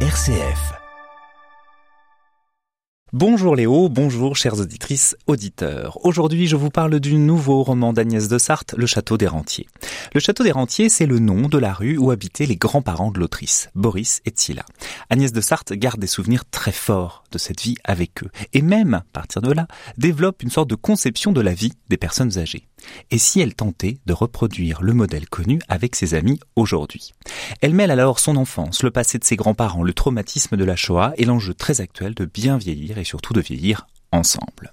RCF. Bonjour Léo, bonjour chères auditrices, auditeurs. Aujourd'hui, je vous parle du nouveau roman d'Agnès de Sarthe, Le Château des Rentiers. Le Château des Rentiers, c'est le nom de la rue où habitaient les grands-parents de l'autrice, Boris et Tila. Agnès de Sarthe garde des souvenirs très forts de cette vie avec eux, et même, à partir de là, développe une sorte de conception de la vie des personnes âgées. Et si elle tentait de reproduire le modèle connu avec ses amis aujourd'hui? Elle mêle alors son enfance, le passé de ses grands-parents, le traumatisme de la Shoah et l'enjeu très actuel de bien vieillir surtout de vieillir ensemble.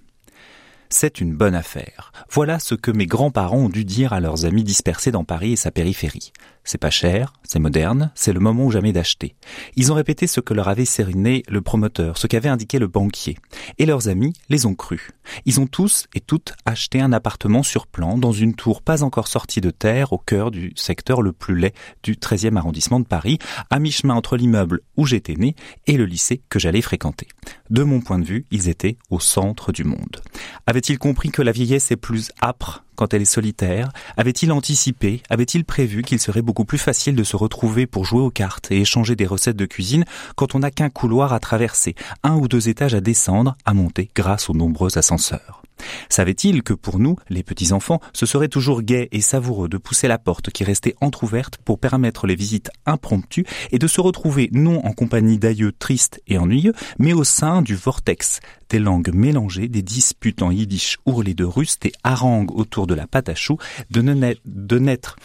C'est une bonne affaire. Voilà ce que mes grands-parents ont dû dire à leurs amis dispersés dans Paris et sa périphérie. C'est pas cher, c'est moderne, c'est le moment ou jamais d'acheter. Ils ont répété ce que leur avait sériné le promoteur, ce qu'avait indiqué le banquier. Et leurs amis les ont crus. Ils ont tous et toutes acheté un appartement sur plan dans une tour pas encore sortie de terre au cœur du secteur le plus laid du 13e arrondissement de Paris, à mi-chemin entre l'immeuble où j'étais né et le lycée que j'allais fréquenter. De mon point de vue, ils étaient au centre du monde. Avait-il compris que la vieillesse est plus âpre quand elle est solitaire. Avait-il anticipé Avait-il prévu qu'il serait beaucoup plus facile de se retrouver pour jouer aux cartes et échanger des recettes de cuisine quand on n'a qu'un couloir à traverser, un ou deux étages à descendre, à monter grâce aux nombreux ascenseurs? Savait-il que pour nous, les petits-enfants, ce serait toujours gai et savoureux de pousser la porte qui restait entr'ouverte pour permettre les visites impromptues et de se retrouver non en compagnie d'aïeux tristes et ennuyeux, mais au sein du vortex, des langues mélangées, des disputes en yiddish ourlées de russe, des harangues autour de la pâte à choux, de n'être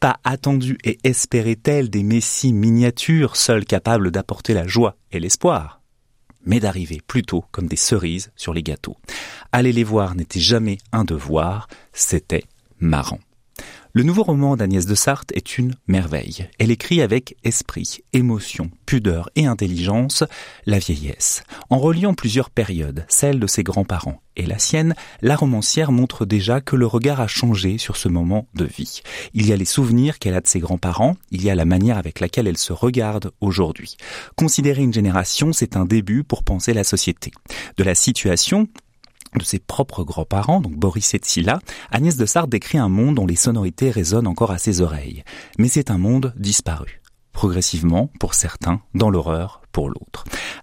pas attendus et espérés tels des messies miniatures, seuls capables d'apporter la joie et l'espoir mais d'arriver plutôt comme des cerises sur les gâteaux. Aller les voir n'était jamais un devoir, c'était marrant. Le nouveau roman d'Agnès de Sarthe est une merveille. Elle écrit avec esprit, émotion, pudeur et intelligence la vieillesse. En reliant plusieurs périodes, celle de ses grands-parents et la sienne, la romancière montre déjà que le regard a changé sur ce moment de vie. Il y a les souvenirs qu'elle a de ses grands-parents, il y a la manière avec laquelle elle se regarde aujourd'hui. Considérer une génération, c'est un début pour penser la société. De la situation, de ses propres grands-parents, donc Boris et Tsila, Agnès de Sarthe décrit un monde dont les sonorités résonnent encore à ses oreilles. Mais c'est un monde disparu. Progressivement, pour certains, dans l'horreur,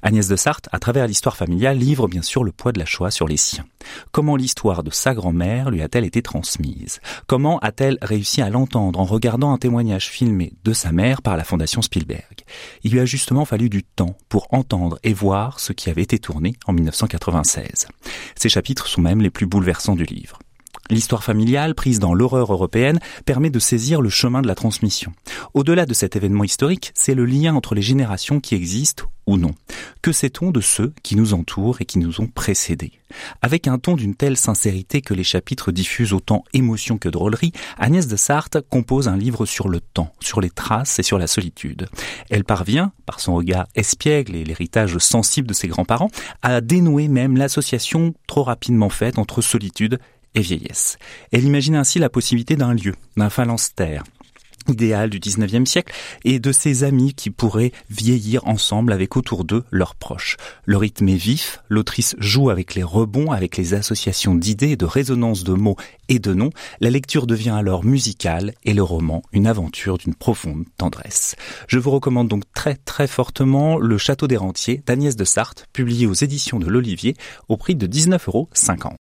Agnès de Sarthe, à travers l'histoire familiale, livre bien sûr le poids de la Shoah sur les siens. Comment l'histoire de sa grand-mère lui a-t-elle été transmise? Comment a-t-elle réussi à l'entendre en regardant un témoignage filmé de sa mère par la Fondation Spielberg? Il lui a justement fallu du temps pour entendre et voir ce qui avait été tourné en 1996. Ces chapitres sont même les plus bouleversants du livre. L'histoire familiale, prise dans l'horreur européenne, permet de saisir le chemin de la transmission. Au-delà de cet événement historique, c'est le lien entre les générations qui existent ou non. Que sait-on de ceux qui nous entourent et qui nous ont précédés? Avec un ton d'une telle sincérité que les chapitres diffusent autant émotion que drôlerie, Agnès de Sarthe compose un livre sur le temps, sur les traces et sur la solitude. Elle parvient, par son regard espiègle et l'héritage sensible de ses grands-parents, à dénouer même l'association trop rapidement faite entre solitude et vieillesse. Elle imagine ainsi la possibilité d'un lieu, d'un phalanstère, idéal du 19e siècle et de ses amis qui pourraient vieillir ensemble avec autour d'eux leurs proches. Le rythme est vif, l'autrice joue avec les rebonds, avec les associations d'idées, de résonances de mots et de noms. La lecture devient alors musicale et le roman une aventure d'une profonde tendresse. Je vous recommande donc très très fortement Le Château des Rentiers d'Agnès de Sarthe, publié aux éditions de l'Olivier au prix de 19,50 euros.